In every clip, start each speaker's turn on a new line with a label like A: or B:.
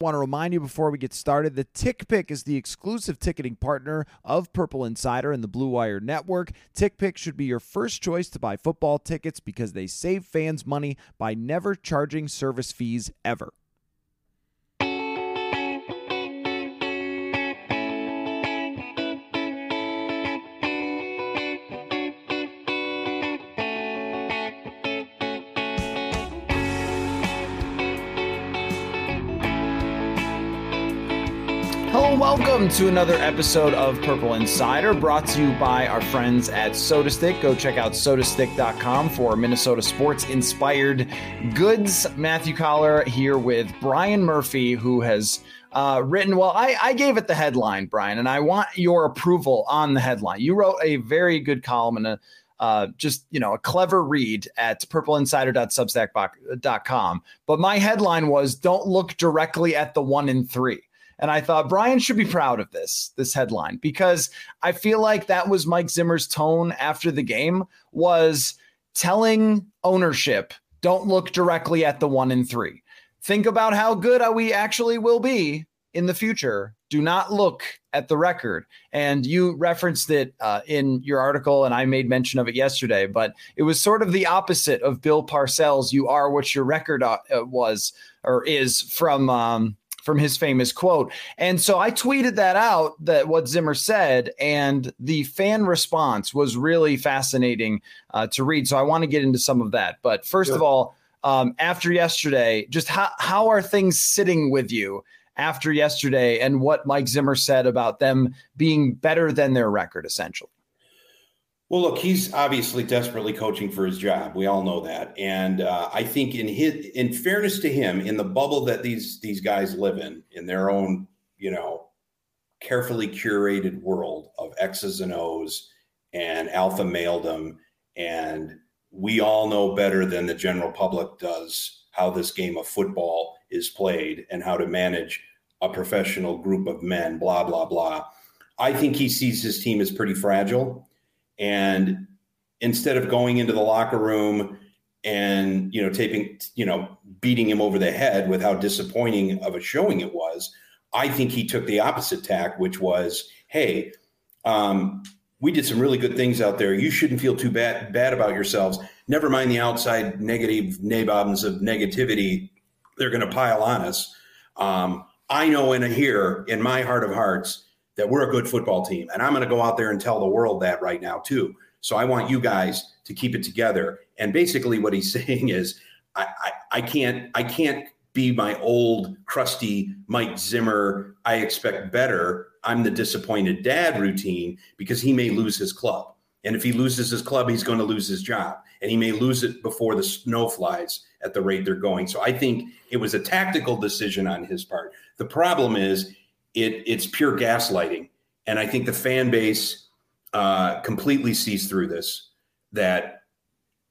A: Want to remind you before we get started that TickPick is the exclusive ticketing partner of Purple Insider and the Blue Wire Network. TickPick should be your first choice to buy football tickets because they save fans money by never charging service fees ever. Welcome to another episode of Purple Insider, brought to you by our friends at SotaStick. Go check out sotastick.com for Minnesota sports inspired goods. Matthew Coller here with Brian Murphy, who has uh, written. Well, I, I gave it the headline, Brian, and I want your approval on the headline. You wrote a very good column and a uh, just you know a clever read at purpleinsider.substack.com. But my headline was "Don't look directly at the one in three. And I thought Brian should be proud of this, this headline, because I feel like that was Mike Zimmer's tone after the game was telling ownership, don't look directly at the one in three. Think about how good we actually will be in the future. Do not look at the record. And you referenced it uh, in your article, and I made mention of it yesterday, but it was sort of the opposite of Bill Parcells. You are what your record uh, was or is from um, from his famous quote. And so I tweeted that out that what Zimmer said, and the fan response was really fascinating uh, to read. So I want to get into some of that. But first sure. of all, um, after yesterday, just how, how are things sitting with you after yesterday and what Mike Zimmer said about them being better than their record, essentially?
B: Well, look, he's obviously desperately coaching for his job. We all know that, and uh, I think in his, in fairness to him, in the bubble that these these guys live in, in their own, you know, carefully curated world of X's and O's and alpha maledom, and we all know better than the general public does how this game of football is played and how to manage a professional group of men. Blah blah blah. I think he sees his team as pretty fragile and instead of going into the locker room and you know taping you know beating him over the head with how disappointing of a showing it was i think he took the opposite tack which was hey um, we did some really good things out there. You shouldn't feel too bad bad about yourselves. Never mind the outside negative nabobs of negativity. They're going to pile on us. Um, i know in a here in my heart of hearts that we're a good football team. And I'm going to go out there and tell the world that right now, too. So I want you guys to keep it together. And basically, what he's saying is, I, I, I can't, I can't be my old crusty Mike Zimmer. I expect better. I'm the disappointed dad routine because he may lose his club. And if he loses his club, he's going to lose his job. And he may lose it before the snow flies at the rate they're going. So I think it was a tactical decision on his part. The problem is it it's pure gaslighting. And I think the fan base uh, completely sees through this. That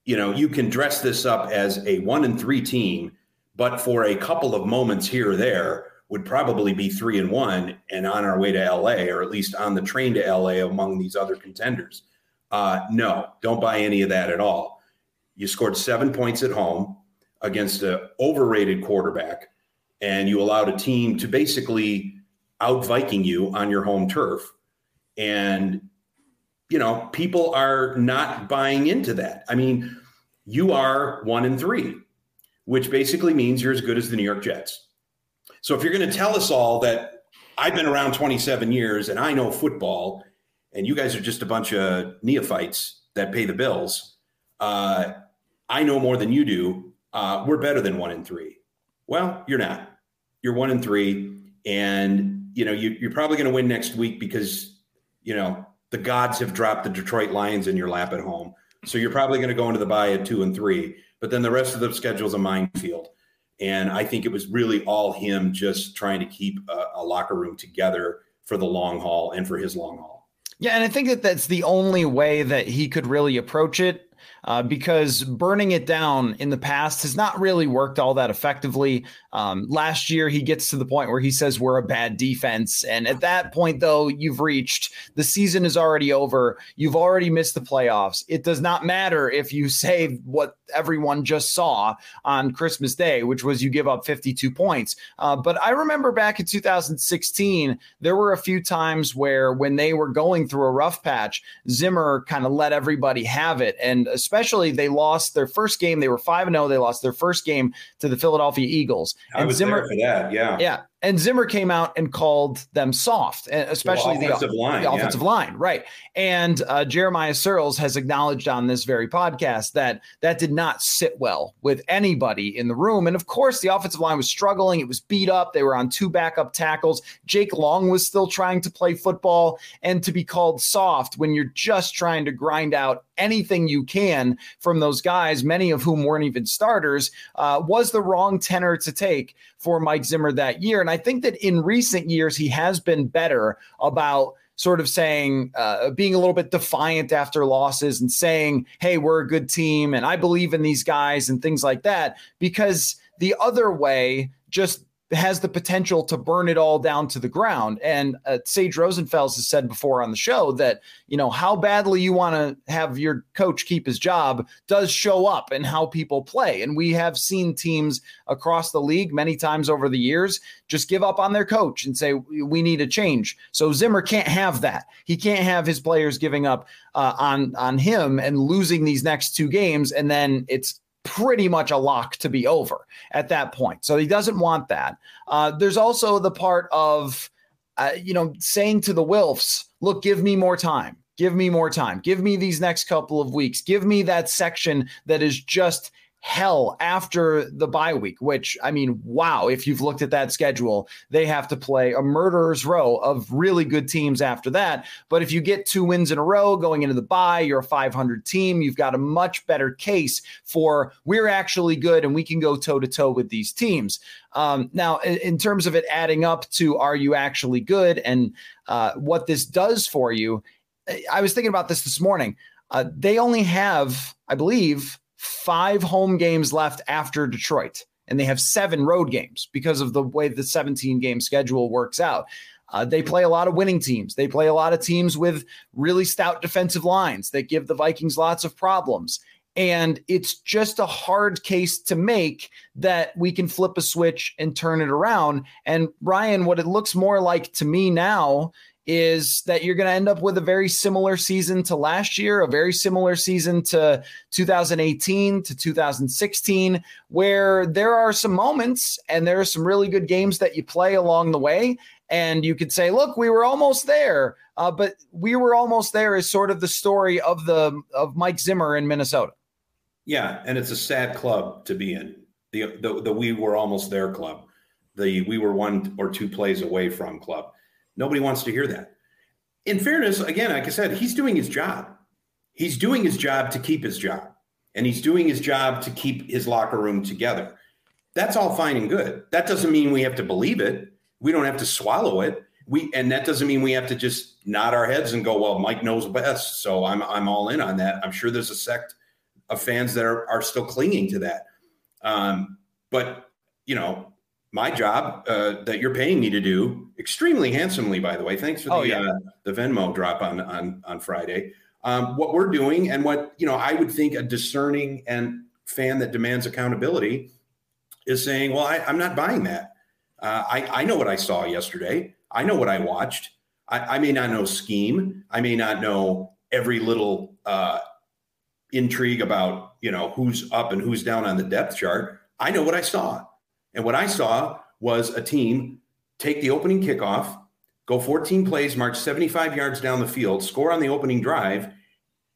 B: you know you can dress this up as a one and three team, but for a couple of moments here or there would probably be three and one and on our way to LA, or at least on the train to LA among these other contenders. Uh, no, don't buy any of that at all. You scored seven points at home against an overrated quarterback, and you allowed a team to basically out Viking you on your home turf. And, you know, people are not buying into that. I mean, you are one in three, which basically means you're as good as the New York Jets. So if you're going to tell us all that I've been around 27 years and I know football, and you guys are just a bunch of neophytes that pay the bills, uh, I know more than you do. Uh, we're better than one in three. Well, you're not. You're one in three. And you know, you, you're probably going to win next week because, you know, the gods have dropped the Detroit Lions in your lap at home. So you're probably going to go into the bye at two and three, but then the rest of the schedule is a minefield. And I think it was really all him just trying to keep a, a locker room together for the long haul and for his long haul.
A: Yeah, and I think that that's the only way that he could really approach it uh, because burning it down in the past has not really worked all that effectively. Um, last year, he gets to the point where he says we're a bad defense. And at that point, though, you've reached the season is already over. You've already missed the playoffs. It does not matter if you say what everyone just saw on Christmas Day, which was you give up 52 points. Uh, but I remember back in 2016, there were a few times where when they were going through a rough patch, Zimmer kind of let everybody have it. And especially they lost their first game. They were 5 0. They lost their first game to the Philadelphia Eagles.
B: And I was Zimmer, there for that. Yeah.
A: Yeah. And Zimmer came out and called them soft, especially
B: the offensive, the, line,
A: the offensive
B: yeah.
A: line, right? And uh, Jeremiah Sirles has acknowledged on this very podcast that that did not sit well with anybody in the room. And of course, the offensive line was struggling; it was beat up. They were on two backup tackles. Jake Long was still trying to play football, and to be called soft when you're just trying to grind out anything you can from those guys, many of whom weren't even starters, uh, was the wrong tenor to take for Mike Zimmer that year. And I think that in recent years, he has been better about sort of saying, uh, being a little bit defiant after losses and saying, hey, we're a good team and I believe in these guys and things like that. Because the other way just has the potential to burn it all down to the ground. And uh, Sage Rosenfels has said before on the show that, you know, how badly you want to have your coach keep his job does show up in how people play. And we have seen teams across the league many times over the years just give up on their coach and say, we need a change. So Zimmer can't have that. He can't have his players giving up uh, on, on him and losing these next two games. And then it's pretty much a lock to be over at that point. So he doesn't want that. Uh, there's also the part of, uh, you know, saying to the Wilfs, look, give me more time. Give me more time. Give me these next couple of weeks. Give me that section that is just hell after the bye week, which I mean, wow, if you've looked at that schedule, they have to play a murderer's row of really good teams after that. But if you get two wins in a row going into the bye, you're a 500 team, you've got a much better case for we're actually good and we can go toe to toe with these teams. Um, now, in, terms of it adding up to are you actually good and uh, what this does for you, I was thinking about this this morning. Uh, they only have, I believe, five home games left after Detroit, and they have seven road games because of the way the 17 game schedule works out. Uh, they play a lot of winning teams. They play a lot of teams with really stout defensive lines that give the Vikings lots of problems. And it's just a hard case to make that we can flip a switch and turn it around. And Ryan, what it looks more like to me now is that you're going to end up with a very similar season to last year, a very similar season to 2018 to 2016, where there are some moments and there are some really good games that you play along the way. And you could say, look, we were almost there. Uh, but we were almost there is sort of the story of the of Mike Zimmer in Minnesota.
B: Yeah, and it's a sad club to be in. The the, the we were almost there club. The we were one or two plays away from club Nobody wants to hear that. In fairness, again, like I said, he's doing his job. He's doing his job to keep his job, and he's doing his job to keep his locker room together. That's all fine and good. That doesn't mean we have to believe it. We don't have to swallow it. We and that doesn't mean we have to just nod our heads and go, "Well, Mike knows best." So I'm I'm all in on that. I'm sure there's a sect of fans that are are still clinging to that. Um, but you know, my job uh, that you're paying me to do extremely handsomely, by the way. Thanks for the, oh, yeah. uh, the Venmo drop on, on, on Friday. Um, what we're doing and what, you know, I would think a discerning and fan that demands accountability is saying, well, I, am not buying that. Uh, I, I know what I saw yesterday. I know what I watched. I, I may not know scheme. I may not know every little uh, intrigue about, you know, who's up and who's down on the depth chart. I know what I saw. And what I saw was a team take the opening kickoff, go 14 plays, march 75 yards down the field, score on the opening drive,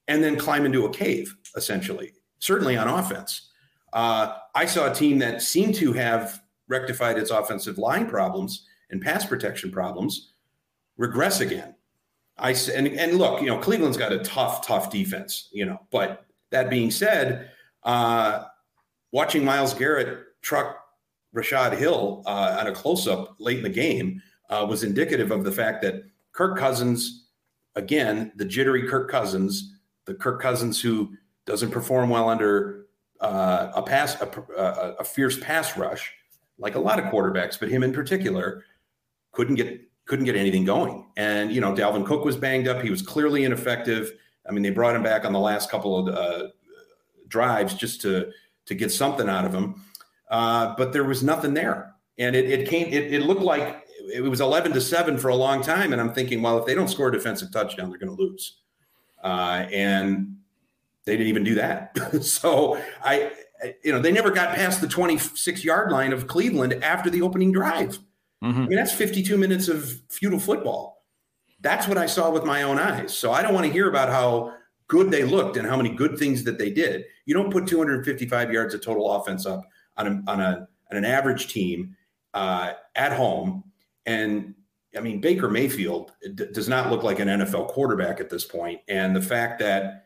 B: and then climb into a cave, essentially, certainly on offense. Uh, I saw a team that seemed to have rectified its offensive line problems and pass protection problems regress again. I and, and look, you know, Cleveland's got a tough, tough defense, you know, but that being said, uh, watching Myles Garrett truck Rashod Hill uh, on a close up late in the game uh, was indicative of the fact that Kirk Cousins, again, the jittery Kirk Cousins, the Kirk Cousins who doesn't perform well under uh, a pass, a, a, a fierce pass rush, like a lot of quarterbacks, but him in particular, couldn't get couldn't get anything going. And you know, Dalvin Cook was banged up; he was clearly ineffective. I mean, they brought him back on the last couple of uh, drives just to to get something out of him, uh, but there was nothing there. And it, it came. It, it looked like it was eleven to seven for a long time. And I'm thinking, well, if they don't score a defensive touchdown, they're going to lose. Uh, and they didn't even do that. so I, you know, they never got past the 26 yard line of Cleveland after the opening drive. Mm-hmm. I mean, that's 52 minutes of futile football. That's what I saw with my own eyes. So I don't want to hear about how good they looked and how many good things that they did. You don't put 255 yards of total offense up on a, on a on an average team uh, at home. And I mean, Baker Mayfield d- does not look like an NFL quarterback at this point. And the fact that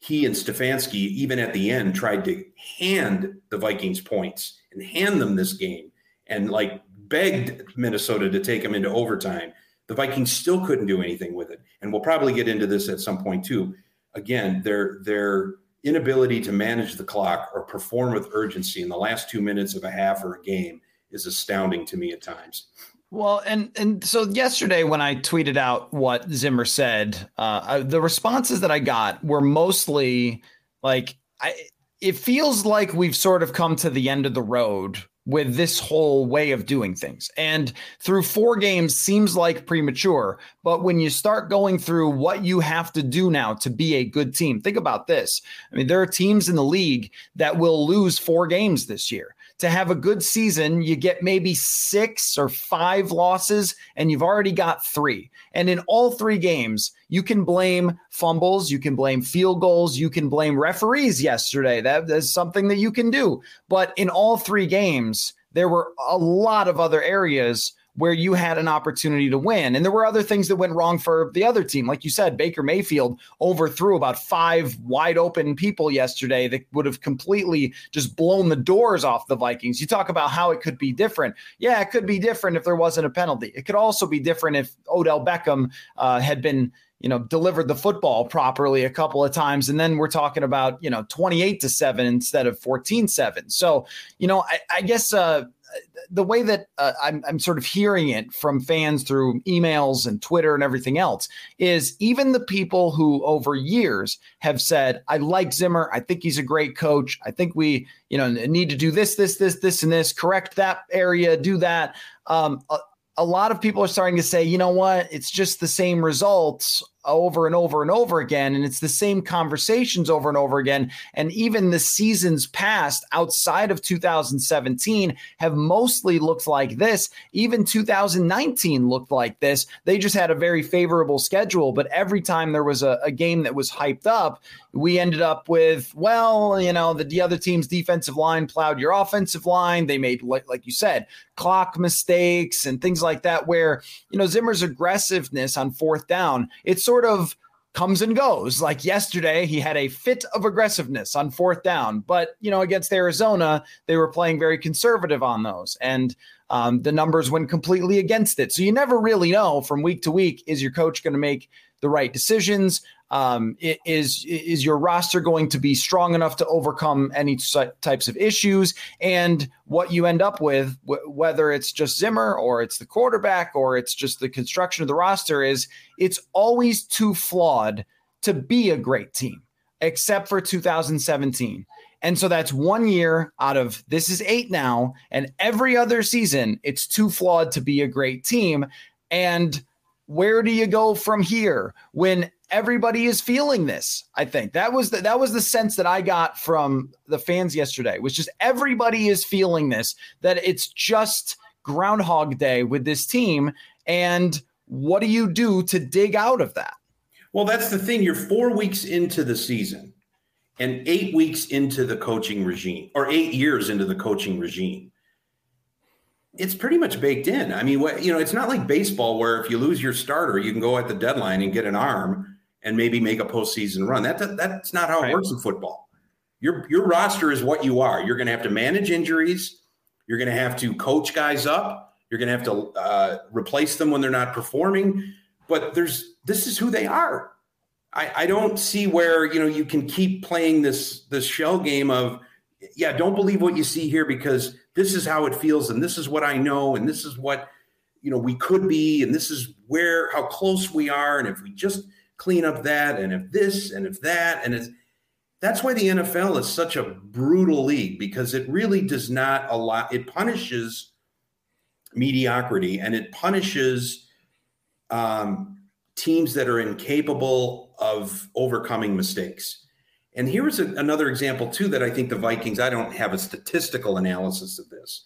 B: he and Stefanski, even at the end, tried to hand the Vikings points and hand them this game and like begged Minnesota to take them into overtime. The Vikings still couldn't do anything with it. And we'll probably get into this at some point too. Again, their inability to manage the clock or perform with urgency in the last two minutes of a half or a game is astounding to me at times.
A: Well, and and so yesterday when I tweeted out what Zimmer said, uh, the responses that I got were mostly like I. It feels like we've sort of come to the end of the road with this whole way of doing things. And through four games seems like premature, but when you start going through what you have to do now to be a good team, think about this. I mean, there are teams in the league that will lose four games this year to have a good season, you get maybe six or five losses, and you've already got three. And in all three games, you can blame fumbles, you can blame field goals, you can blame referees yesterday. That is something that you can do. But in all three games, there were a lot of other areas where you had an opportunity to win. And there were other things that went wrong for the other team. Like you said, Baker Mayfield overthrew about five wide open people yesterday that would have completely just blown the doors off the Vikings. You talk about how it could be different. Yeah, it could be different if there wasn't a penalty. It could also be different if Odell Beckham uh, had been you know delivered the football properly a couple of times and then we're talking about you know 28 to 7 instead of 14 7 so you know i, I guess uh the way that uh, I'm, I'm sort of hearing it from fans through emails and Twitter and everything else is even the people who over years have said, I like Zimmer. I think he's a great coach. I think we, you know, need to do this, this, this, this, and this, correct that area, do that. Um, a, a lot of people are starting to say, you know what, it's just the same results over and over and over again. And it's the same conversations over and over again. And even the seasons past outside of 2017 have mostly looked like this. Even 2019 looked like this. They just had a very favorable schedule. But every time there was a, a game that was hyped up, we ended up with, well, you know, the, the other team's defensive line plowed your offensive line. They made, like, like you said, clock mistakes and things like that, where, you know, Zimmer's aggressiveness on fourth down, it's sort of comes and goes. Like yesterday, he had a fit of aggressiveness on fourth down, but you know, against Arizona, they were playing very conservative on those, and um, the numbers went completely against it. So you never really know from week to week is your coach going to make the right decisions? Um, is is your roster going to be strong enough to overcome any types of issues? And what you end up with, whether it's just Zimmer or it's the quarterback or it's just the construction of the roster, is it's always too flawed to be a great team, except for 2017. And so that's one year out of this is eight now, and every other season, it's too flawed to be a great team. And where do you go from here when everybody is feeling this i think. That was the, that was the sense that i got from the fans yesterday was just everybody is feeling this that it's just groundhog day with this team and what do you do to dig out of that?
B: Well that's the thing. You're 4 weeks into the season and 8 weeks into the coaching regime or 8 years into the coaching regime. It's pretty much baked in. I mean, what you know, it's not like baseball where if you lose your starter, you can go at the deadline and get an arm and maybe make a postseason run. That, that's not how it right. works in football. Your your roster is what you are. You're going to have to manage injuries. You're going to have to coach guys up. You're going to have to uh, replace them when they're not performing. But there's this is who they are. I, I don't see where you know you can keep playing this this shell game of yeah, don't believe what you see here because this is how it feels and this is what I know and this is what you know we could be and this is where how close we are and if we just clean up that and if this and if that and it's that's why the NFL is such a brutal league because it really does not allow it punishes mediocrity and it punishes um, teams that are incapable of overcoming mistakes. And here's a, another example too that I think the Vikings. I don't have a statistical analysis of this,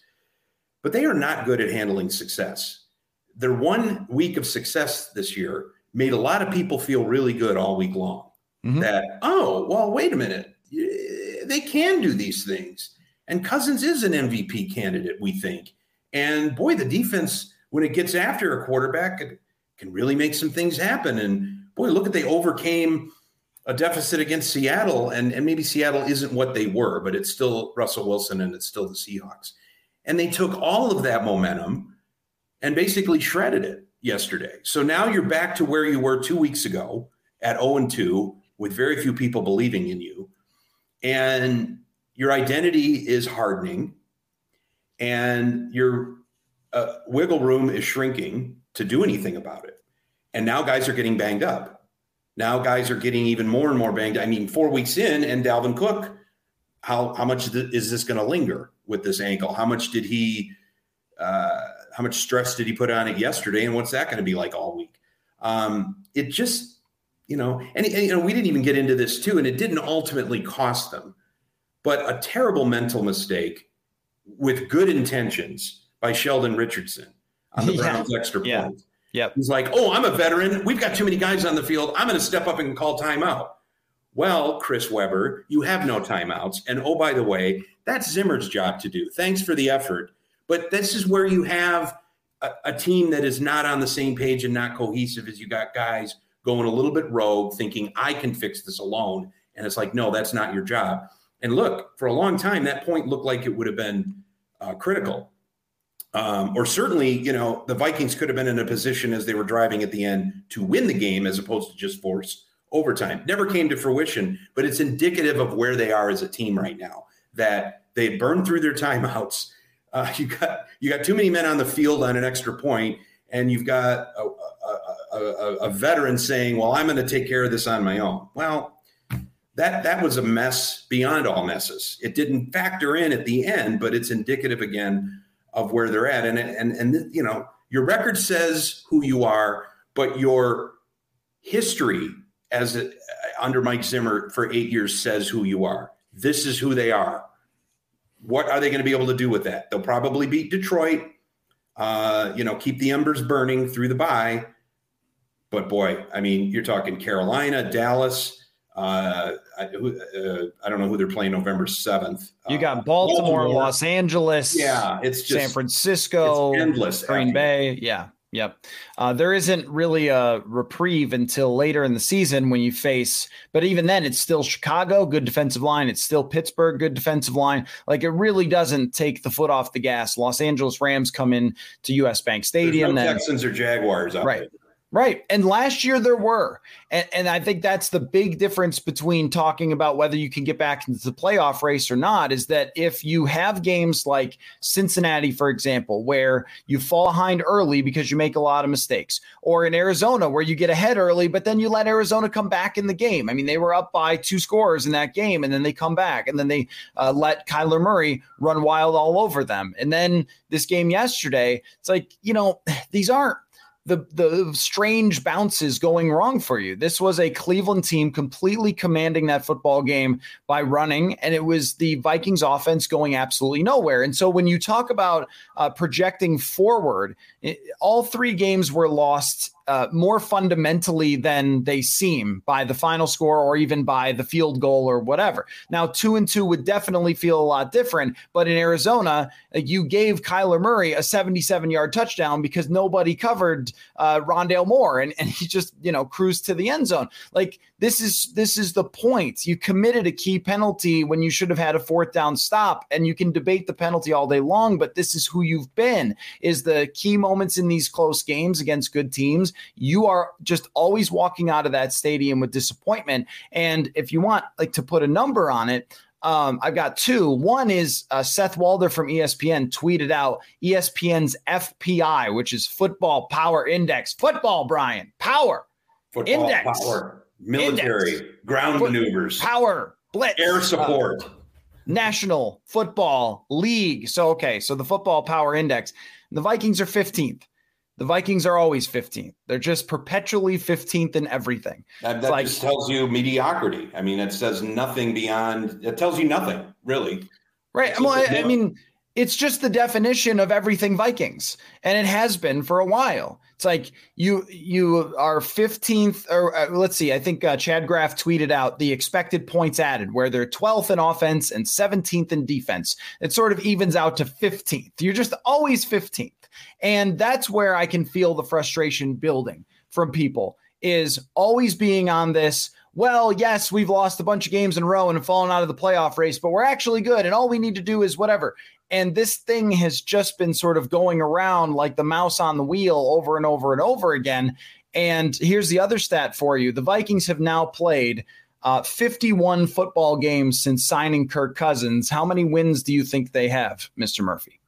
B: but they are not good at handling success. Their one week of success this year made a lot of people feel really good all week long mm-hmm. that, oh, well, wait a minute. They can do these things. And Cousins is an MVP candidate, we think. And boy, the defense, when it gets after a quarterback, can, can really make some things happen. And boy, look at they overcame a deficit against Seattle. And, and maybe Seattle isn't what they were, but it's still Russell Wilson and it's still the Seahawks. And they took all of that momentum and basically shredded it yesterday. So now you're back to where you were two weeks ago at 0 and 2 with very few people believing in you. And your identity is hardening and your uh, wiggle room is shrinking to do anything about it. And now guys are getting banged up. Now guys are getting even more and more banged. I mean, four weeks in, and Dalvin Cook, how how much is this going to linger with this ankle? How much did he? Uh, how much stress did he put on it yesterday? And what's that going to be like all week? Um, it just you know, and, and, you know, we didn't even get into this too, and it didn't ultimately cost them, but a terrible mental mistake with good intentions by Sheldon Richardson on the Browns yeah. extra point.
A: Yeah.
B: He's like, oh, I'm a veteran. We've got too many guys on the field. I'm going to step up and call timeout. Well, Chris Webber, you have no timeouts. And oh, by the way, that's Zimmer's job to do. Thanks for the effort. But this is where you have a, a team that is not on the same page and not cohesive as you got guys going a little bit rogue, thinking I can fix this alone. And it's like, no, that's not your job. And look, for a long time, that point looked like it would have been uh, critical. Um, or certainly, you know, the Vikings could have been in a position as they were driving at the end to win the game as opposed to just force overtime. Never came to fruition, but it's indicative of where they are as a team right now. That they burned through their timeouts. Uh, you got you got too many men on the field on an extra point, and you've got a, a, a, a veteran saying, "Well, I'm going to take care of this on my own." Well, that that was a mess beyond all messes. It didn't factor in at the end, but it's indicative again of where they're at. And and and you know, your record says who you are, but your history as under Mike Zimmer for eight years says who you are. This is who they are. What are they going to be able to do with that? They'll probably beat Detroit uh, you know, keep the embers burning through the bye. But boy, I mean, you're talking Carolina, Dallas. Uh, I, uh, I don't know who they're playing November 7th.
A: You got uh, Baltimore, Baltimore, Los Angeles.
B: Yeah, it's just
A: San Francisco,
B: endless.
A: Green Bay. Yeah. Yep. Uh, there isn't really a reprieve until later in the season when you face, but even then, it's still Chicago, good defensive line. It's still Pittsburgh, good defensive line. Like it really doesn't take the foot off the gas. Los Angeles Rams come in to US Bank Stadium.
B: no Texans or Jaguars.
A: right. There. Right. And last year there were. And, and I think that's the big difference between talking about whether you can get back into the playoff race or not is that if you have games like Cincinnati, for example, where you fall behind early because you make a lot of mistakes, or in Arizona where you get ahead early, but then you let Arizona come back in the game. I mean, they were up by two scores in that game, and then they come back, and then they uh, let Kyler Murray run wild all over them. And then this game yesterday, it's like, you know, these aren't the the strange bounces going wrong for you. This was a Cleveland team completely commanding that football game by running, and it was the Vikings offense going absolutely nowhere. And so when you talk about uh, projecting forward, it, all three games were lost uh, more fundamentally than they seem by the final score or even by the field goal or whatever. Now, two and two would definitely feel a lot different, but in Arizona, uh, you gave Kyler Murray a 77 yard touchdown because nobody covered uh, Rondale Moore and, and he just, you know, cruised to the end zone. Like this is this is the point. You committed a key penalty when you should have had a fourth down stop, and you can debate the penalty all day long, but this is who you've been. Is the key moments in these close games against good teams. You are just always walking out of that stadium with disappointment. And if you want like to put a number on it, um, I've got two. One is uh, Seth Walder from ESPN tweeted out ESPN's FPI, which is Football Power Index. Football, Brian, power.
B: Football Index. Power military, Index. ground Foot, maneuvers,
A: power, blitz,
B: air support, uh,
A: National Football League. So, okay, so the Football Power Index, the Vikings are 15th. The Vikings are always 15th. They're just perpetually 15th in everything.
B: That, that like, just tells you mediocrity. I mean, it says nothing beyond, it tells you nothing, really.
A: Right. Well, I, I mean, it's just the definition of everything Vikings, and it has been for a while. It's like you you are 15th, or uh, let's see, I think uh, Chad Graff tweeted out the expected points added, where they're 12th in offense and 17th in defense. It sort of evens out to 15th. You're just always 15th, and that's where I can feel the frustration building from people is always being on this well, yes, we've lost a bunch of games in a row and fallen out of the playoff race, but we're actually good. And all we need to do is whatever. And this thing has just been sort of going around like the mouse on the wheel over and over and over again. And here's the other stat for you the Vikings have now played uh, 51 football games since signing Kirk Cousins. How many wins do you think they have, Mr. Murphy?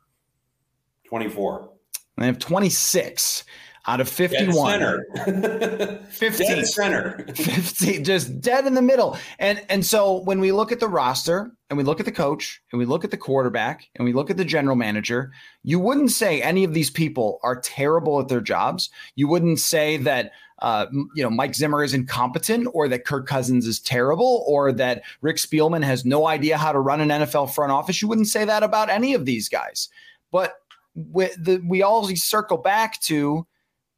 B: 24.
A: They have 26 out of 51
B: dead 15 dead center.
A: 15 just dead in the middle. And and so when we look at the roster and we look at the coach and we look at the quarterback and we look at the general manager you wouldn't say any of these people are terrible at their jobs. You wouldn't say that uh, you know, Mike Zimmer is incompetent, or that Kirk Cousins is terrible, or that Rick Spielman has no idea how to run an NFL front office. You wouldn't say that about any of these guys. But we, the, we always circle back to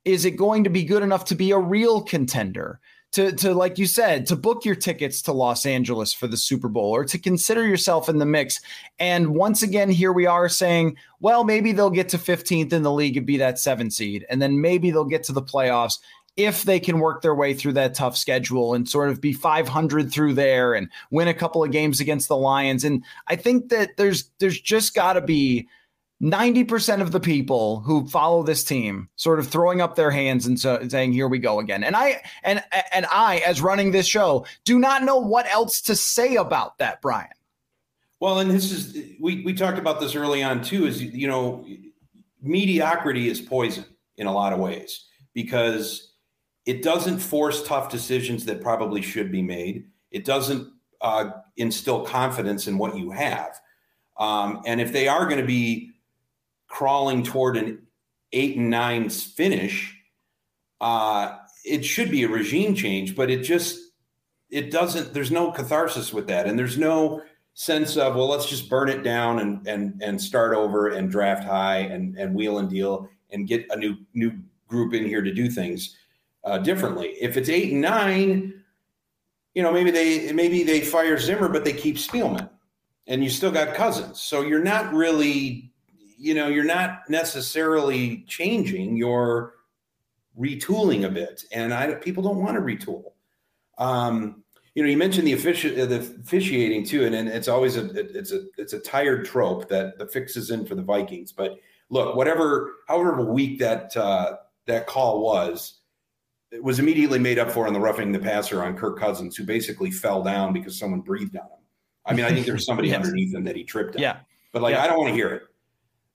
A: is it going to be good enough to be a real contender? To, to like you said, to book your tickets to Los Angeles for the Super Bowl or to consider yourself in the mix. And once again, here we are saying, well, maybe they'll get to 15th in the league and be that seven seed. And then maybe they'll get to the playoffs if they can work their way through that tough schedule and sort of be 500 through there and win a couple of games against the Lions. And I think that there's there's just got to be 90% of the people who follow this team sort of throwing up their hands and so, saying here we go again. And i and and i as running this show do not know what else to say about that brian.
B: Well and this is we we talked about this early on too is you know mediocrity is poison in a lot of ways because it doesn't force tough decisions that probably should be made. It doesn't uh, instill confidence in what you have. Um, and if they are going to be crawling toward an eight and nine finish, uh, it should be a regime change, but it just it doesn't. There's no catharsis with that, and there's no sense of well, let's just burn it down and and and start over and draft high and and wheel and deal and get a new new group in here to do things uh, differently. If it's eight and nine, you know maybe they maybe they fire Zimmer, but they keep Spielman, and you still got Cousins, so you're not really you know, you're not necessarily changing, you're retooling a bit. And I people don't want to retool. Um, you know, you mentioned the offici- uh, the officiating too, and, and it's always a it's a it's a tired trope that the fix is in for the Vikings. But look, whatever, however weak that uh, that call was, it was immediately made up for on the roughing the passer on Kirk Cousins, who basically fell down because someone breathed on him. I mean, I think there was somebody yes. underneath him that he tripped on.
A: Yeah.
B: But like,
A: yeah.
B: I don't want to hear it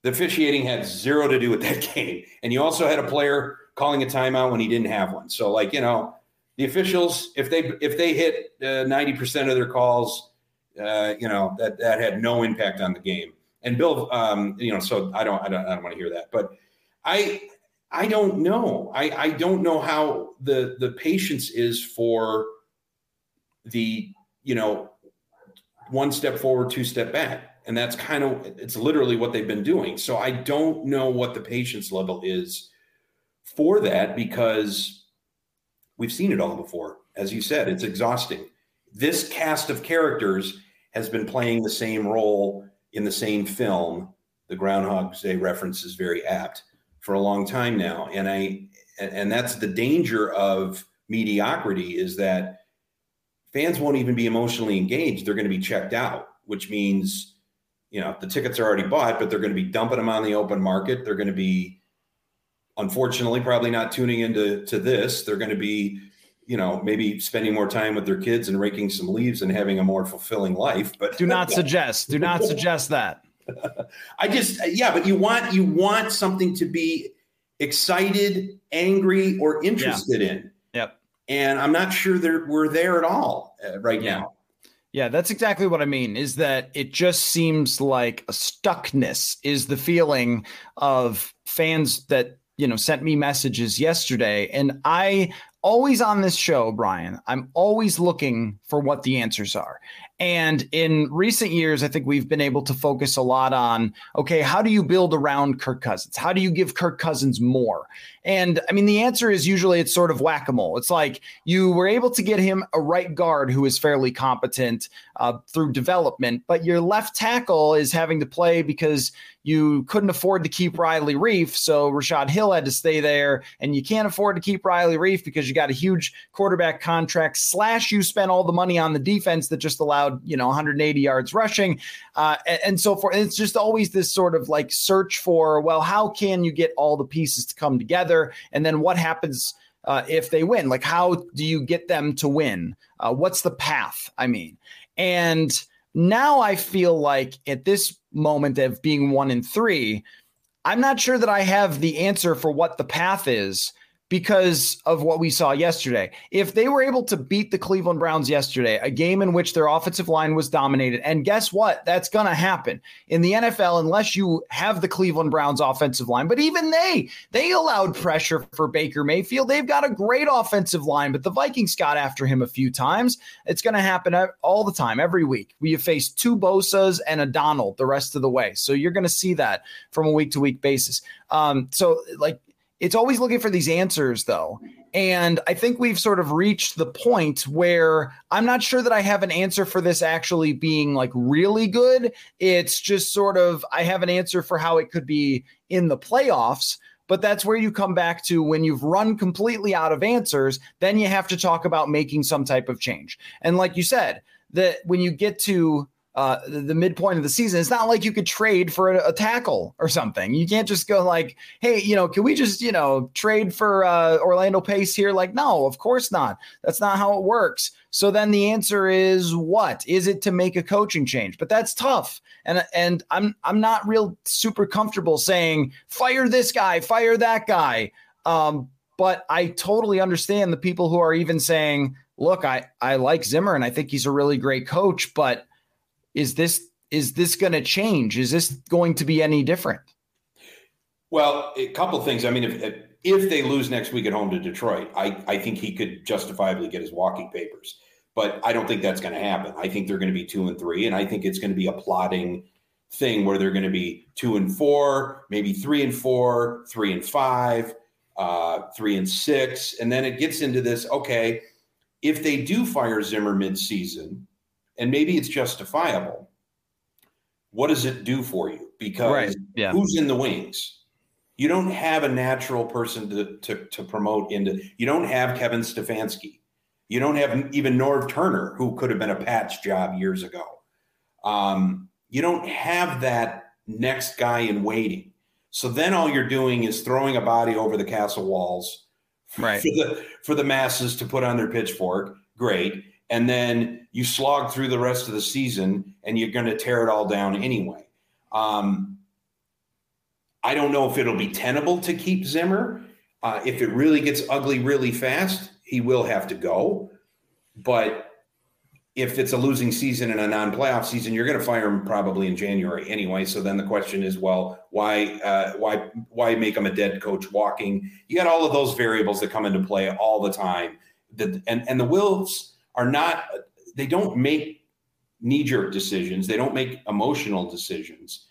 B: the officiating had zero to do with that game. And you also had a player calling a timeout when he didn't have one. So like, you know, the officials, if they if they hit uh, ninety uh, percent of their calls, uh, you know that that had no impact on the game. And Bill, um, you know, so I don't I don't I don't want to hear that. But I I don't know. I I don't know how the the patience is for the you know one step forward, two step back and that's kind of it's literally what they've been doing so i don't know what the patience level is for that because we've seen it all before. As you said, it's exhausting. This cast of characters has been playing the same role in the same film. The Groundhog's Day reference is very apt for a long time now, and I and that's the danger of mediocrity is that fans won't even be emotionally engaged. They're going to be checked out, which means you know the tickets are already bought, but they're going to be dumping them on the open market. They're going to be unfortunately probably not tuning into to this. They're going to be you know, maybe spending more time with their kids and raking some leaves and having a more fulfilling life. But
A: do not suggest, do not suggest that.
B: I just, yeah, but you want, you want something to be excited, angry, or interested
A: yeah.
B: in.
A: Yep.
B: And I'm not sure that we're there at all uh, right
A: yeah.
B: now.
A: Yeah, that's exactly what I mean. Is that it just seems like a stuckness is the feeling of fans that you know sent me messages yesterday and i always on this show, Brian, I'm always looking for what the answers are. And in recent years, I think we've been able to focus a lot on okay, how do you build around Kirk Cousins? How do you give Kirk Cousins more? And I mean, the answer is usually it's sort of whack a mole. It's like you were able to get him a right guard who is fairly competent uh, through development, but your left tackle is having to play because you couldn't afford to keep Riley Reiff. So Rashod Hill had to stay there, and you can't afford to keep Riley Reiff because you got a huge quarterback contract, slash, you spent all the money on the defense that just allowed, you know, 180 yards rushing uh, and, and so forth. And it's just always this sort of like search for, well, how can you get all the pieces to come together? And then what happens uh, if they win? Like, how do you get them to win? Uh, what's the path? I mean, and now I feel like at this moment of being one in three, I'm not sure that I have the answer for what the path is because of what we saw yesterday. If they were able to beat the Cleveland Browns yesterday, a game in which their offensive line was dominated, and guess what? That's going to happen in the NFL unless you have the Cleveland Browns offensive line. But even they, they allowed pressure for Baker Mayfield. They've got a great offensive line, but the Vikings got after him a few times. It's going to happen all the time, every week. We have faced two Bosa's and a Donald the rest of the way. So you're going to see that from a week to week basis. Um, so like it's always looking for these answers, though. And I think we've sort of reached the point where I'm not sure that I have an answer for this actually being like really good. It's just sort of, I have an answer for how it could be in the playoffs. But that's where you come back to when you've run completely out of answers, then you have to talk about making some type of change. And like you said, that when you get to uh, the, midpoint of the season. It's not like you could trade for a, a, tackle or something. You can't just go like, hey, you know, can we just, you know, trade for uh, Orlando Pace here? Like, no, of course not. That's not how it works. So then the answer is what? Is it to make a coaching change? But that's tough. And and I'm I'm not real super comfortable saying fire this guy, fire that guy. Um, but I totally understand the people who are even saying, look, I I like Zimmer and I think he's a really great coach, but is this is this going to change? Is this going to be any different?
B: Well, a couple things. I mean, if if they lose next week at home to Detroit, I I think he could justifiably get his walking papers. But I don't think that's going to happen. I think they're going to be two and three, and I think it's going to be a plotting thing where they're going to be two and four, maybe three and four, three and five, uh, three and six, and then it gets into this. Okay, if they do fire Zimmer midseason, and maybe it's justifiable. What does it do for you? Because
A: right. yeah.
B: who's in the wings? You don't have a natural person to, to, to promote into. You don't have Kevin Stefanski. You don't have even Norv Turner, who could have been a patch job years ago. Um, you don't have that next guy in waiting. So then all you're doing is throwing a body over the castle walls
A: right.
B: for the for the masses to put on their pitchfork. Great and then you slog through the rest of the season and you're going to tear it all down anyway. Um, I don't know if it'll be tenable to keep Zimmer. Uh, if it really gets ugly really fast, he will have to go. But if it's a losing season and a non-playoff season, you're going to fire him probably in January anyway. So then the question is, well, why, uh, why, why make him a dead coach walking? You got all of those variables that come into play all the time. The, and and the Wilfs are not they don't make knee jerk decisions they don't make emotional decisions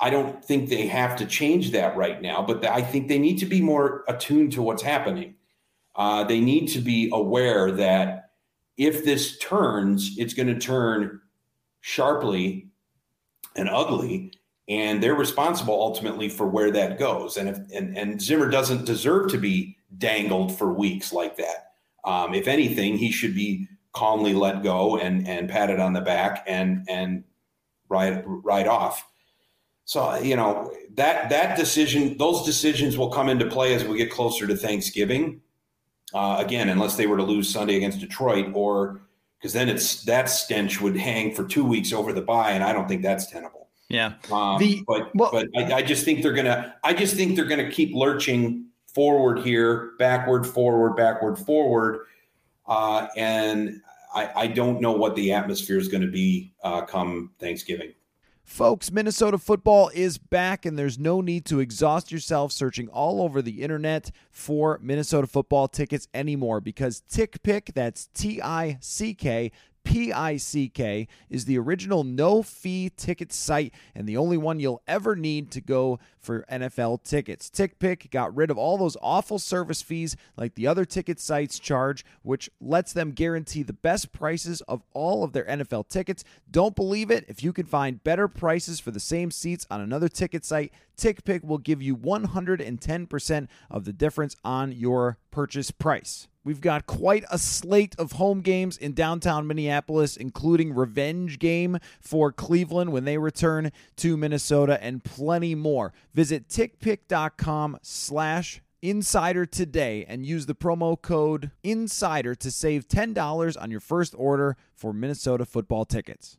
B: I don't think they have to change that right now, but I think they need to be more attuned to what's happening. Uh, they need to be aware that if this turns, it's going to turn sharply and ugly, and they're responsible ultimately for where that goes. And if and, and Zimmer doesn't deserve to be dangled for weeks like that. Um, if anything, he should be calmly let go and and patted on the back and and ride ride off. So you know that that decision, those decisions will come into play as we get closer to Thanksgiving. Uh, again, unless they were to lose Sunday against Detroit, or because then it's that stench would hang for two weeks over the bye, and I don't think that's tenable.
A: Yeah,
B: um, the, but well, but I, I just think they're gonna. I just think they're gonna keep lurching forward here, backward, forward, backward, forward, uh, and I, I, don't know what the atmosphere is going to be uh, come Thanksgiving.
C: Folks, Minnesota football is back, and there's no need to exhaust yourself searching all over the internet for Minnesota football tickets anymore because TickPick, that's T I C K, PICK is the original no fee ticket site and the only one you'll ever need to go for NFL tickets. TickPick got rid of all those awful service fees like the other ticket sites charge, which lets them guarantee the best prices of all of their NFL tickets. Don't believe it? If you can find better prices for the same seats on another ticket site, TickPick will give you 110% of the difference on your purchase price. We've got quite a slate of home games in downtown Minneapolis, including revenge game for Cleveland when they return to Minnesota, and plenty more. Visit tickpick.com slash insider today and use the promo code insider to save $10 on your first order for Minnesota football tickets.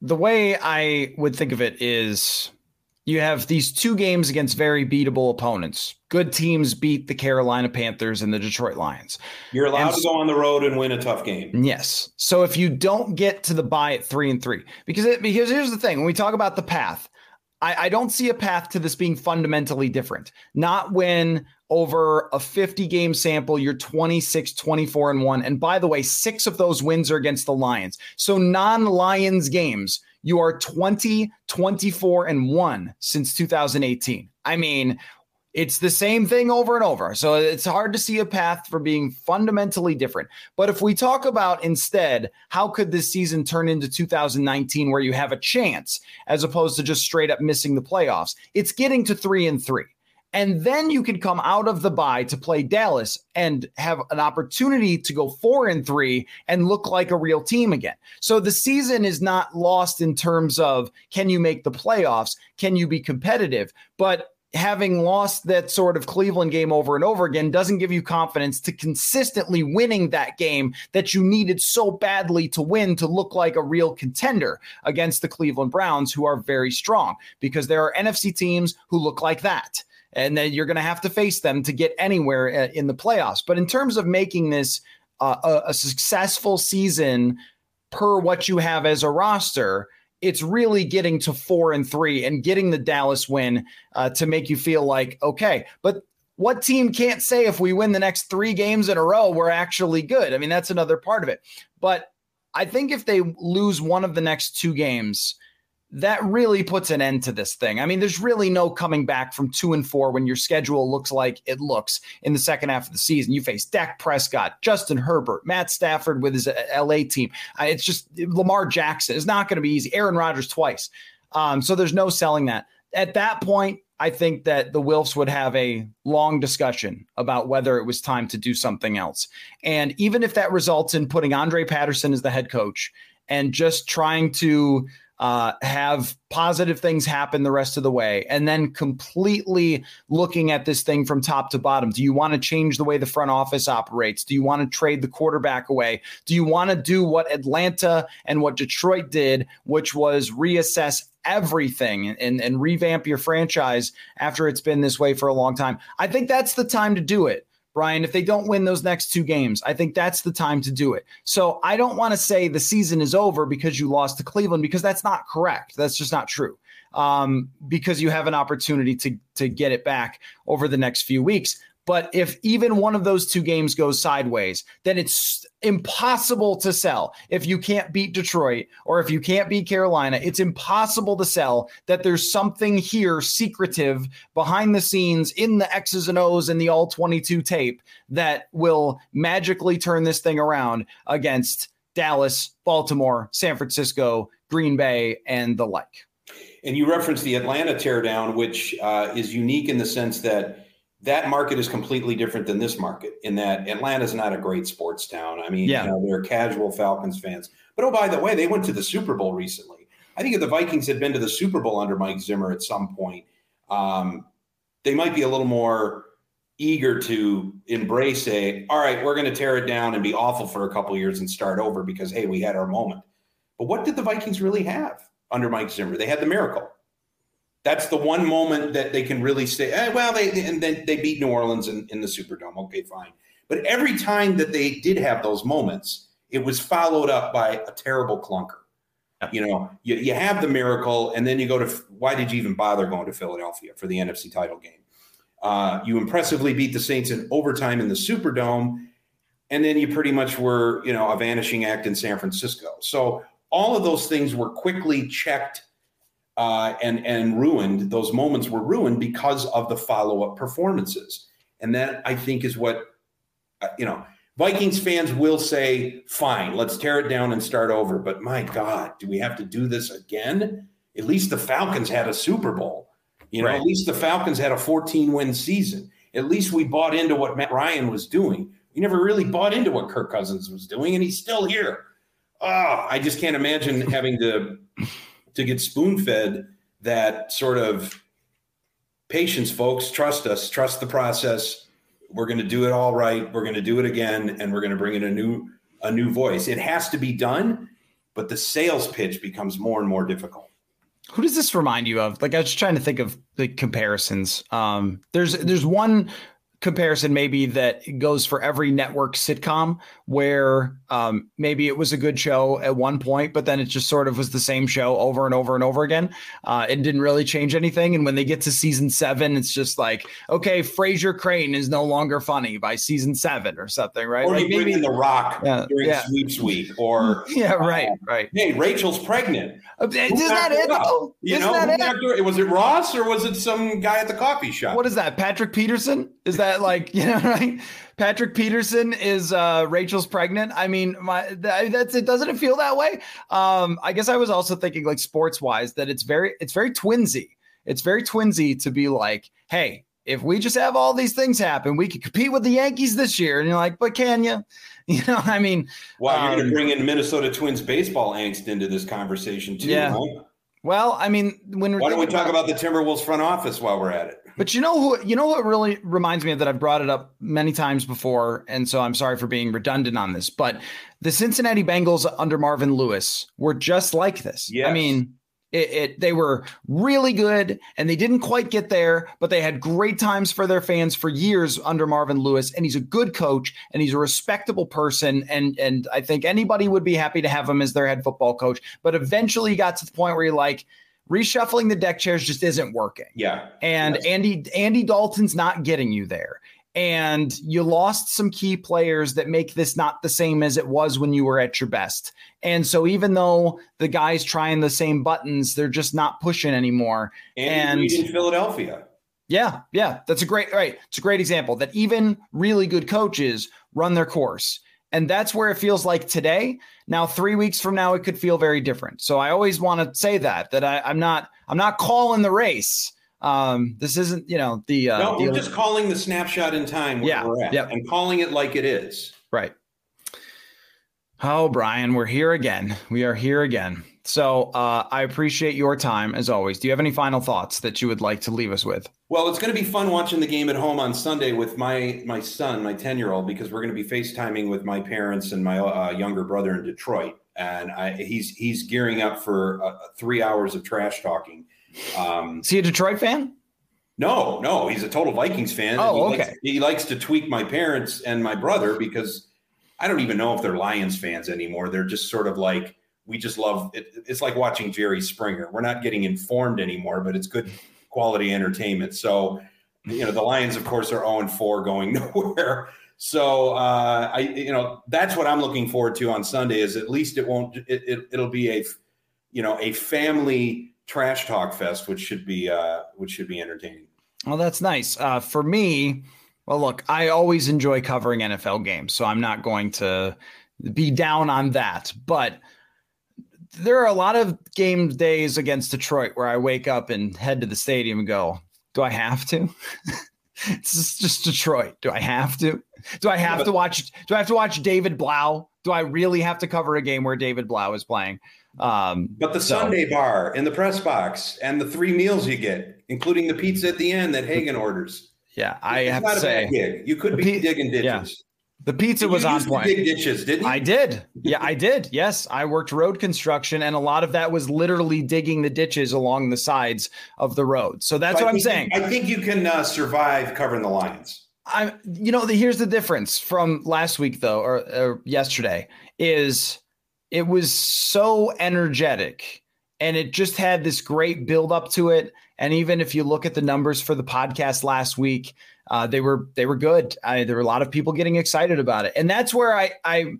A: the way I would think of it is you have these two games against very beatable opponents. Good teams beat the Carolina Panthers and the Detroit Lions.
B: You're allowed and to go on the road and win a tough game.
A: Yes. So if you don't get to the bye at three and three, because it, because here's the thing: when we talk about the path, I, I don't see a path to this being fundamentally different. Not when over a 50 game sample, you're 26, 24, and 1. And by the way, six of those wins are against the Lions. So non Lions games, you are 20, 24, and 1 since 2018. I mean, it's the same thing over and over. So it's hard to see a path for being fundamentally different. But if we talk about instead, how could this season turn into 2019 where you have a chance as opposed to just straight up missing the playoffs? It's getting to three and three. And then you can come out of the bye to play Dallas and have an opportunity to go four and three and look like a real team again. So the season is not lost in terms of can you make the playoffs? Can you be competitive? But having lost that sort of Cleveland game over and over again doesn't give you confidence to consistently winning that game that you needed so badly to win to look like a real contender against the Cleveland Browns, who are very strong because there are NFC teams who look like that and then you're going to have to face them to get anywhere uh, in the playoffs. But in terms of making this uh, a, a, successful season per what you have as a roster, it's really getting to four and three and getting the Dallas win uh, to make you feel like okay. But what team can't say if we win the next three games in a row, we're actually good? I mean, that's another part of it. But I think if they lose one of the next two games, that really puts an end to this thing. I mean, there's really no coming back from two and four when your schedule looks like it looks in the second half of the season. You face Dak Prescott, Justin Herbert, Matt Stafford with his uh, LA team. It's just Lamar Jackson. It's not going to be easy. Aaron Rodgers twice. Um, so there's no selling that. At that point, I think that the Wilfs would have a long discussion about whether it was time to do something else. And even if that results in putting Andre Patterson as the head coach and just trying to uh, have positive things happen the rest of the way, and then completely looking at this thing from top to bottom. Do you want to change the way the front office operates? Do you want to trade the quarterback away? Do you want to do what Atlanta and what Detroit did, which was reassess everything and, and revamp your franchise after it's been this way for a long time. I think that's the time to do it. Brian, if they don't win those next two games, I think that's the time to do it. So I don't want to say the season is over because you lost to Cleveland because that's not correct. That's just not true. Um, because you have an opportunity to to get it back over the next few weeks. But if even one of those two games goes sideways, then it's impossible to sell. If you can't beat Detroit or if you can't beat Carolina, it's impossible to sell that there's something here secretive behind the scenes in the X's and O's and the all 22 tape that will magically turn this thing around against Dallas, Baltimore, San Francisco, Green Bay, and the like.
B: And you referenced the Atlanta teardown, which uh, is unique in the sense that that market is completely different than this market in that Atlanta's not a great sports town. I mean, yeah. you know, they're casual Falcons fans. But oh, by the way, they went to the Super Bowl recently. I think if the Vikings had been to the Super Bowl under Mike Zimmer at some point, um, they might be a little more eager to embrace a, all right, we're going to tear it down and be awful for a couple years and start over because, hey, we had our moment. But what did the Vikings really have under Mike Zimmer? They had the miracle. That's the one moment that they can really say, eh, well, they and then they beat New Orleans in, in the Superdome. Okay, fine. But every time that they did have those moments, it was followed up by a terrible clunker. You know, you, you have the miracle, and then you go to why did you even bother going to Philadelphia for the NFC title game? Uh, you impressively beat the Saints in overtime in the Superdome, and then you pretty much were, you know, a vanishing act in San Francisco. So all of those things were quickly checked uh, and and ruined. Those moments were ruined because of the follow up performances, and that I think is what uh, you know. Vikings fans will say, "Fine, let's tear it down and start over." But my God, do we have to do this again? At least the Falcons had a Super Bowl. You know, right. at least the Falcons had a 14 win season. At least we bought into what Matt Ryan was doing. We never really bought into what Kirk Cousins was doing, and he's still here. Oh, I just can't imagine having to to get spoon fed that sort of patience, folks. Trust us, trust the process. We're going to do it all right. We're going to do it again, and we're going to bring in a new a new voice. It has to be done, but the sales pitch becomes more and more difficult.
A: Who does this remind you of? Like I was trying to think of the comparisons. Um, there's there's one comparison maybe that goes for every network sitcom where um, maybe it was a good show at one point but then it just sort of was the same show over and over and over again uh, it didn't really change anything and when they get to season seven it's just like okay Frasier Crane is no longer funny by season seven or something right
B: or
A: like
B: maybe in the rock yeah, during yeah. sweeps week or
A: yeah right uh, right
B: hey Rachel's pregnant
A: uh, is that it though?
B: you Isn't know that it? was it Ross or was it some guy at the coffee shop
A: what is that Patrick Peterson is that like you know right? Patrick peterson is uh rachel's pregnant. I mean my that's it doesn't it feel that way. Um i guess i was also thinking like sports wise that it's very it's very twinsy. It's very twinsy to be like hey if we just have all these things happen we could compete with the yankees this year. And you're like but can you you know i mean
B: wow um, you're going to bring in minnesota twins baseball angst into this conversation too yeah.
A: well i mean when
B: why don't we talk about, about the timberwolves front office while we're at it
A: but you know who you know what really reminds me of that I've brought it up many times before, and so I'm sorry for being redundant on this, but the Cincinnati Bengals under Marvin Lewis were just like this. Yes. I mean, it, it, they were really good and they didn't quite get there, but they had great times for their fans for years under Marvin Lewis. And he's a good coach and he's a respectable person. And and I think anybody would be happy to have him as their head football coach. But eventually he got to the point where you're like, reshuffling the deck chairs just isn't working.
B: Yeah.
A: And yes. Andy Andy Dalton's not getting you there. And you lost some key players that make this not the same as it was when you were at your best. And so even though the guys trying the same buttons, they're just not pushing anymore.
B: Andy and in Philadelphia.
A: Yeah, yeah, that's a great right. It's a great example that even really good coaches run their course. And that's where it feels like today. Now, three weeks from now, it could feel very different. So I always want to say that that I, am not I'm not calling the race. Um, this isn't you know the uh,
B: no,
A: the,
B: we're just calling the snapshot in time where yeah, we're at, yeah. and calling it like it is.
A: Right. Oh, Brian, we're here again. We are here again. So uh, I appreciate your time as always. Do you have any final thoughts that you would like to leave us with?
B: Well, it's going to be fun watching the game at home on Sunday with my my son, my ten year old, because we're going to be FaceTiming with my parents and my uh, younger brother in Detroit. and I, he's he's gearing up for uh, three hours of trash talking.
A: Um, Is he a Detroit fan?
B: No, no, he's a total Vikings fan.
A: Oh,
B: he
A: okay.
B: Likes, he likes to tweak my parents and my brother because I don't even know if they're Lions fans anymore. They're just sort of like we just love it. It's like watching Jerry Springer. We're not getting informed anymore, but it's good quality entertainment. So, you know, the Lions, of course, are 0 4 going nowhere. So, uh, I, you know, that's what I'm looking forward to on Sunday is at least it won't, it, it, it'll be a, you know, a family trash talk fest, which should be, uh, which should be entertaining.
A: Well, that's nice. Uh, for me, well, look, I always enjoy covering NFL games, so I'm not going to be down on that. But there are a lot of game days against Detroit where I wake up and head to the stadium and go, "Do I have to?" it's just Detroit. Do I have to? Do I have to watch? Do I have to watch David Blough? Do I really have to cover a game where David Blough is playing?
B: Um, but the so, Sunday bar in the press box and the three meals you get, including the pizza at the end that Hagan orders.
A: Yeah, I have to say,
B: you could be pe- digging ditches.
A: The pizza was on point.
B: dig ditches, didn't you?
A: I did. Yeah, I did. Yes, I worked road construction, and a lot of that was literally digging the ditches along the sides of the road. So that's what I'm saying.
B: I think you can uh, survive covering the Lions.
A: I, you know, the, here's the difference from last week though, or, or yesterday, is it was so energetic and it just had this great build up to it. And even if you look at the numbers for the podcast last week, uh, they were they were good. I, there were a lot of people getting excited about it, and that's where I I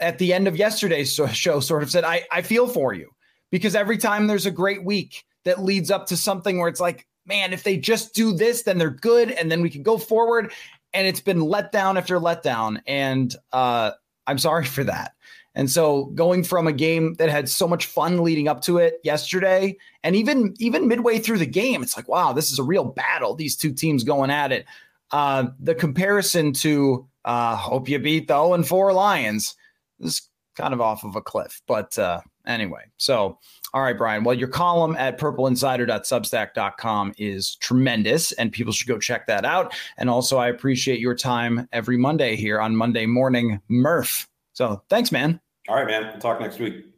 A: at the end of yesterday's show sort of said I I feel for you. Because every time there's a great week that leads up to something where it's like man if they just do this then they're good and then we can go forward. And it's been let down after let down. And uh, I'm sorry for that. And so going from a game that had so much fun leading up to it yesterday and even even midway through the game it's like wow this is a real battle these two teams going at it uh, the comparison to uh, hope you beat the 0 and 4 Lions is kind of off of a cliff. But uh, anyway, so all right, Brian. Well, your column at purpleinsider.substack.com is tremendous, and people should go check that out. And also, I appreciate your time every Monday here on Monday Morning Murph. So thanks, man.
B: All right, man. We'll talk next week.